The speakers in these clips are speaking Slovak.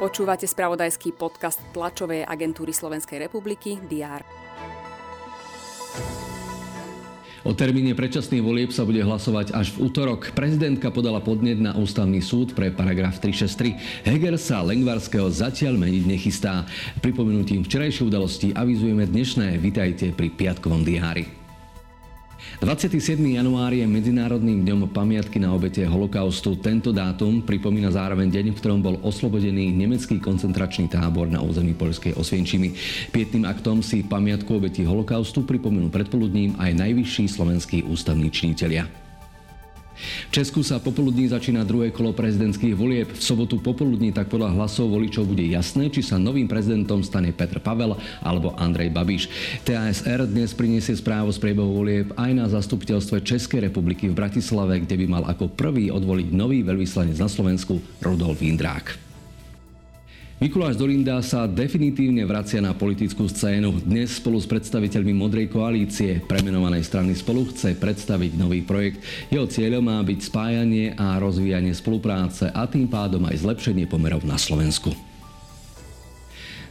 Počúvate spravodajský podcast tlačovej agentúry Slovenskej republiky DR. O termíne predčasných volieb sa bude hlasovať až v útorok. Prezidentka podala podnet na ústavný súd pre paragraf 363. Heger sa Lengvarského zatiaľ meniť nechystá. Pripomenutím včerajšej udalosti avizujeme dnešné. Vitajte pri piatkovom diári. 27. január je Medzinárodným dňom pamiatky na obete holokaustu. Tento dátum pripomína zároveň deň, v ktorom bol oslobodený nemecký koncentračný tábor na území Poľskej Osvienčimy. Pietným aktom si pamiatku obeti holokaustu pripomenú predpoludním aj najvyšší slovenskí ústavní činitelia. V Česku sa popoludní začína druhé kolo prezidentských volieb. V sobotu popoludní tak podľa hlasov voličov bude jasné, či sa novým prezidentom stane Petr Pavel alebo Andrej Babiš. TASR dnes priniesie správu z priebehu volieb aj na zastupiteľstve Českej republiky v Bratislave, kde by mal ako prvý odvoliť nový veľvyslanec na Slovensku Rudolf Indrák. Mikuláš Dolinda sa definitívne vracia na politickú scénu. Dnes spolu s predstaviteľmi Modrej koalície premenovanej strany Spolu chce predstaviť nový projekt. Jeho cieľom má byť spájanie a rozvíjanie spolupráce a tým pádom aj zlepšenie pomerov na Slovensku.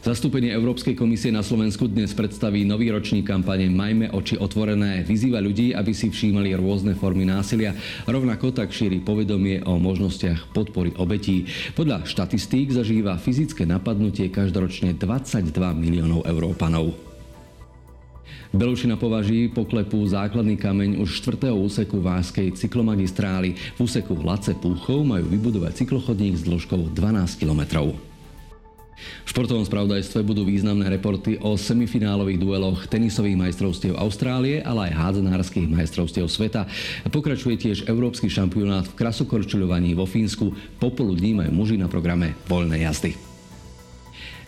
Zastúpenie Európskej komisie na Slovensku dnes predstaví nový ročník kampane Majme oči otvorené. Vyzýva ľudí, aby si všímali rôzne formy násilia. Rovnako tak šíri povedomie o možnostiach podpory obetí. Podľa štatistík zažíva fyzické napadnutie každoročne 22 miliónov Európanov. Belušina považí poklepu základný kameň už 4. úseku Váskej cyklomagistrály. V úseku Lace Púchov majú vybudovať cyklochodník s dĺžkou 12 kilometrov. V športovom spravodajstve budú významné reporty o semifinálových dueloch tenisových majstrovstiev Austrálie, ale aj hádzanárskych majstrovstiev sveta. Pokračuje tiež Európsky šampionát v krasokorčuľovaní vo Fínsku. Popoludní majú muži na programe voľné jazdy.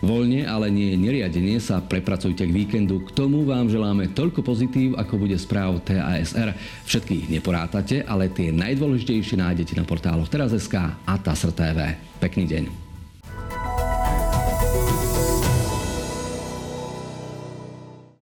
Voľne, ale nie neriadenie sa prepracujte k víkendu. K tomu vám želáme toľko pozitív, ako bude správ TASR. Všetkých neporátate, ale tie najdôležitejšie nájdete na portáloch teraz.sk a TASR TV. Pekný deň.